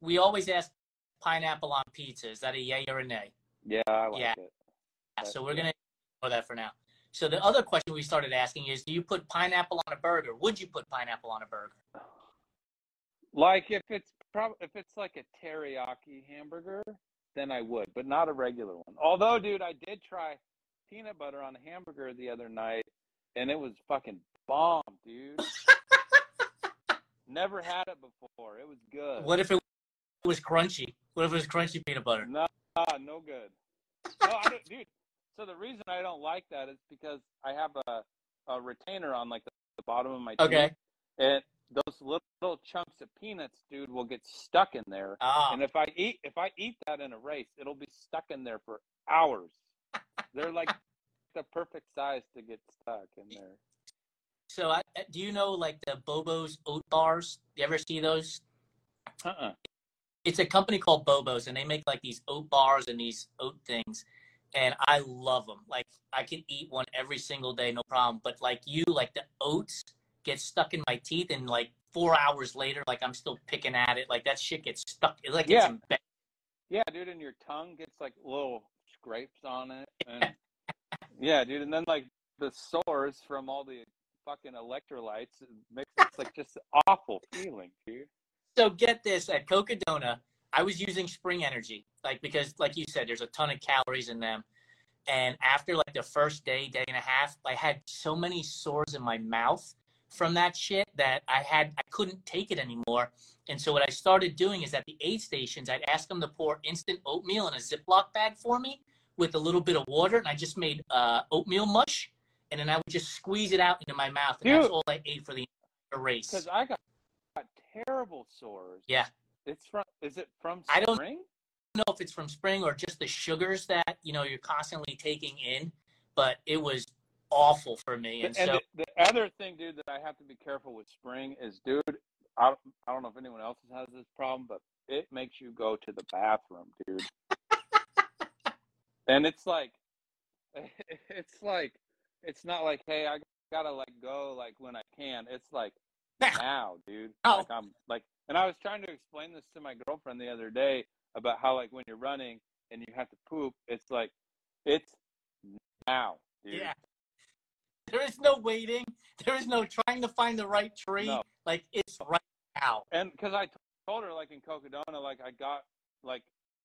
We always ask pineapple on pizza. Is that a yay or a nay? Yeah, I like Yeah. it. Yeah, so we're gonna ignore that for now. So the other question we started asking is, do you put pineapple on a burger? Would you put pineapple on a burger? Like if it's prob if it's like a teriyaki hamburger, then I would, but not a regular one. Although, dude, I did try peanut butter on a hamburger the other night, and it was fucking bomb, dude. Never had it before. It was good. What if it was crunchy? What if it was crunchy peanut butter? No, no good. No, I don't, dude. So the reason I don't like that is because I have a, a retainer on like the, the bottom of my teeth, Okay. and those little, little chunks of peanuts, dude, will get stuck in there. Ah, And if I eat if I eat that in a race, it'll be stuck in there for hours. They're like the perfect size to get stuck in there. so I, uh, do you know like the Bobo's oat bars? You ever see those? Uh-uh. It's a company called Bobo's, and they make like these oat bars and these oat things, and I love them. Like I can eat one every single day, no problem. But like you, like the oats get stuck in my teeth, and like four hours later, like I'm still picking at it. Like that shit gets stuck. It's like it's Yeah. Yeah, dude, and your tongue gets like little scrapes on it. And yeah, dude, and then like the sores from all the fucking electrolytes makes it's like just awful feeling, dude. So get this at Cocodona, I was using Spring Energy, like because like you said, there's a ton of calories in them. And after like the first day, day and a half, I had so many sores in my mouth from that shit that I had I couldn't take it anymore. And so what I started doing is at the aid stations, I'd ask them to pour instant oatmeal in a Ziploc bag for me with a little bit of water, and I just made uh, oatmeal mush, and then I would just squeeze it out into my mouth, and that's all I ate for the race. Because I got, got terrible sores. Yeah. It's from. Is it from spring? I don't- know if it's from spring or just the sugars that you know you're constantly taking in, but it was awful for me. And, and so the, the other thing, dude, that I have to be careful with spring is, dude, I, I don't know if anyone else has this problem, but it makes you go to the bathroom, dude. And it's like, it's like, it's not like, hey, I gotta like go like when I can. It's like now, dude. Oh. Like I'm like, and I was trying to explain this to my girlfriend the other day about how like when you're running and you have to poop, it's like, it's now, dude. yeah, there is no waiting. There is no trying to find the right tree. No. Like it's right now. And because I told her, like in Cocodona, like I got, like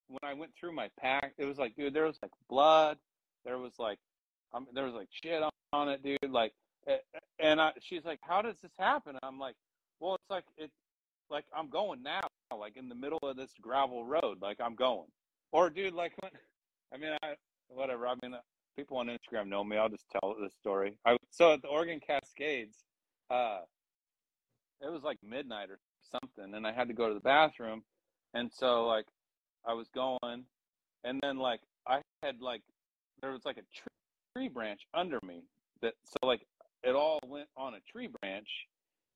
when I went through my pack, it was like, dude, there was like blood, there was like, um, there was like shit on, it, dude. Like, and I, she's like, how does this happen? I'm like, well, it's like it, like I'm going now, like in the middle of this gravel road, like I'm going. Or, dude, like when, I mean, I, whatever. I mean, uh, people on Instagram know me. I'll just tell this story. I so at the Oregon Cascades, uh, it was like midnight or something, and I had to go to the bathroom, and so like I was going, and then like I had like there was like a tree, tree branch under me that so like it all went on a tree branch,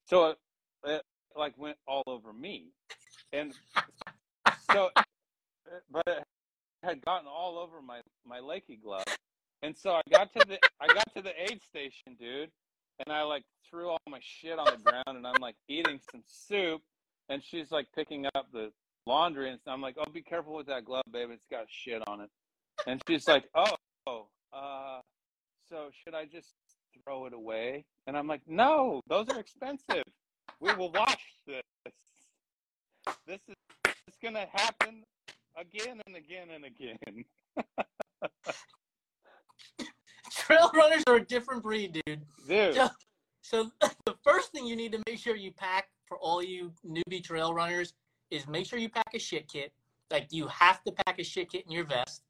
so it, it like went all over me, and so eh, but it had gotten all over my my Leki glove. And so I got to the I got to the aid station, dude, and I like threw all my shit on the ground, and I'm like eating some soup, and she's like picking up the laundry, and I'm like, oh, be careful with that glove, babe, it's got shit on it. And she's like, oh, oh, uh, so should I just throw it away? And I'm like, no, those are expensive. We will wash this. This is it's gonna happen again and again and again. Trail runners are a different breed, dude. Dude. So, so the first thing you need to make sure you pack for all you newbie trail runners is make sure you pack a shit kit. Like you have to pack a shit kit in your vest.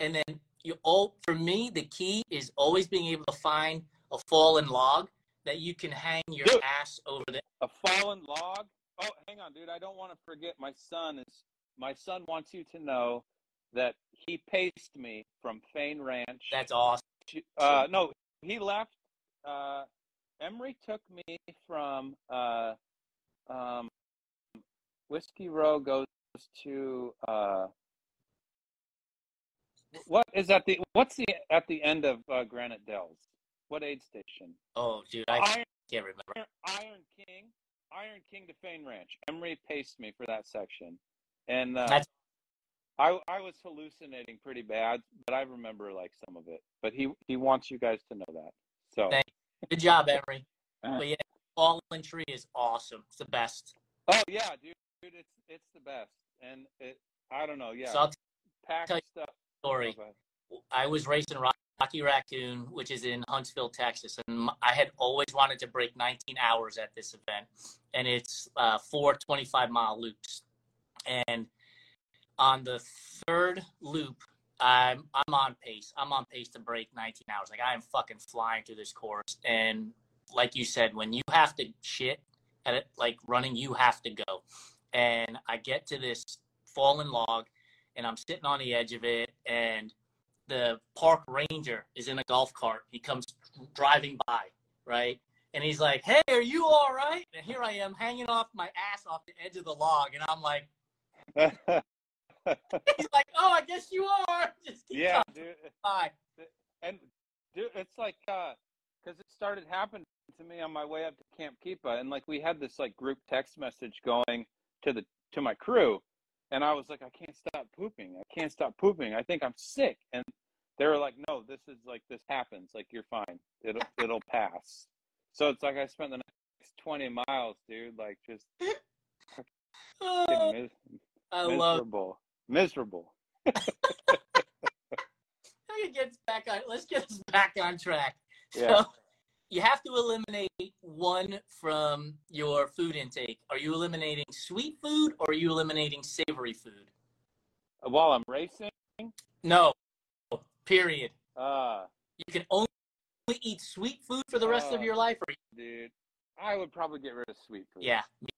And then you all for me, the key is always being able to find a fallen log that you can hang your Dude. ass over the A fallen log. Oh, hang on, dude. I don't want to forget my son is my son wants you to know that he paced me from Fain Ranch. that's awesome. uh, no, he left. Uh, Emery took me from uh, um, Whiskey Row goes to uh, what is at the what's the at the end of uh, Granite Dells? What aid station? Oh dude, I Iron, can't remember. Iron King, Iron King to Fain Ranch. Emery paced me for that section, and uh, I I was hallucinating pretty bad, but I remember like some of it. But he he wants you guys to know that. So good job, Emery. Uh. But yeah, fallen tree is awesome. It's the best. oh yeah, dude, dude, it's it's the best, and it I don't know, yeah, So I'll pack tell you stuff. story. I was racing Rocky Raccoon, which is in Huntsville, Texas, and I had always wanted to break 19 hours at this event, and it's uh, four 25 mile loops. And on the third loop, I'm I'm on pace. I'm on pace to break 19 hours. Like I am fucking flying through this course. And like you said, when you have to shit at it, like running, you have to go. And I get to this fallen log, and I'm sitting on the edge of it, and the park ranger is in a golf cart. He comes driving by, right? And he's like, "Hey, are you all right?" And here I am hanging off my ass off the edge of the log, and I'm like, "He's like, oh, I guess you are." Just keep yeah, dude, by. and dude, it's like uh, because it started happening to me on my way up to Camp Keepa, and like we had this like group text message going to the to my crew, and I was like, I can't stop pooping. I can't stop pooping. I think I'm sick, and they were like, No, this is like this happens. Like you're fine. It'll it'll pass. So it's like I spent the next twenty miles, dude, like just Oh, mis- I love. miserable, miserable. How you get back on? Let's get us back on track. Yeah. So you have to eliminate one from your food intake. Are you eliminating sweet food or are you eliminating savory food? While I'm racing, No. Period. uh, You can only eat sweet food for the rest of Uh, your life. Or, dude, I would probably get rid of sweet food. yeah, me,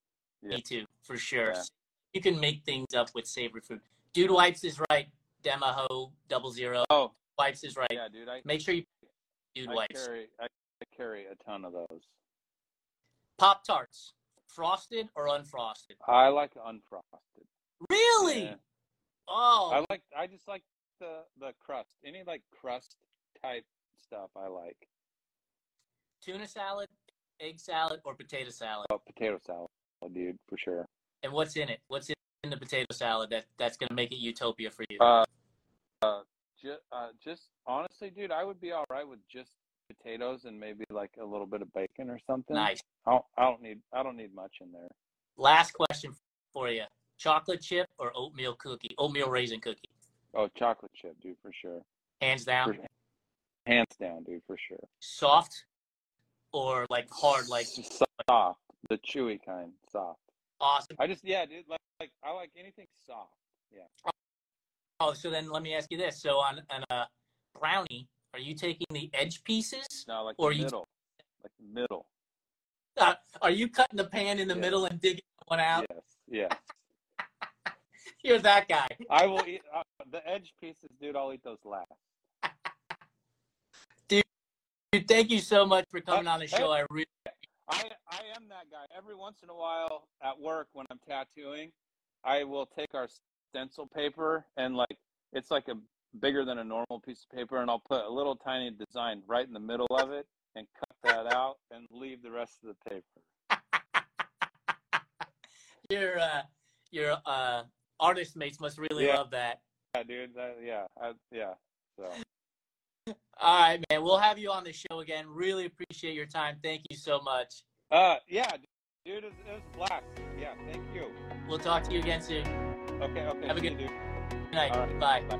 Yeah. me too, for sure. Yeah. You can make things up with savory food. Dude Wipes is right. Demaho double zero. Oh, Wipes is right. yeah, dude. I, Make sure you Dude I Wipes. carry I carry a ton of those. Pop Tarts, frosted or unfrosted? I like unfrosted. Really? Yeah. Oh, I like. I just like the the crust. Any like crust type stuff, I like. tuna salad, egg salad, or potato salad? Oh, potato salad, dude, for sure. And what's in it? What's in the potato salad that that's gonna make it utopia for you? Uh, uh, just, uh, just honestly, dude, I would be all right with just potatoes and maybe like a little bit of bacon or something. nice. I don't, I don't need. I don't need much in there. Last question for you: chocolate chip or oatmeal cookie? Oatmeal raisin cookie, Oh, chocolate chip, dude, for sure. hands down. For- hands down, dude, for sure. Soft or like hard? Like soft, the chewy kind, soft. awesome. I just yeah, dude. Like, like I like anything soft. Yeah. Oh, so then let me ask you this: so on on a brownie, are you taking the edge pieces? No, like Or the you- middle, like the middle. Uh, are you cutting the pan in the Yeah. middle and digging one out? Yes, yes. You're that guy. I will eat uh, the edge pieces, dude. I'll eat those last. Dude, thank you so much for coming Uh, on the show. I really I I am that guy. Every once in a while at work when I'm tattooing, I will take our stencil paper and like it's like a bigger than a normal piece of paper, and I'll put a little tiny design right in the middle of it and cut that out and leave the rest of the paper. your uh, your uh, artist mates must really Yeah. love that. Yeah, dude. That, yeah, I, yeah. So All right, man. We'll have you on the show again. Really appreciate your time. Thank you so much. uh, yeah, dude. It was, it was a blast. Yeah, thank you. We'll talk to you again soon. Okay, okay. Have a good- you, dude. Good night. Right. Bye. Bye.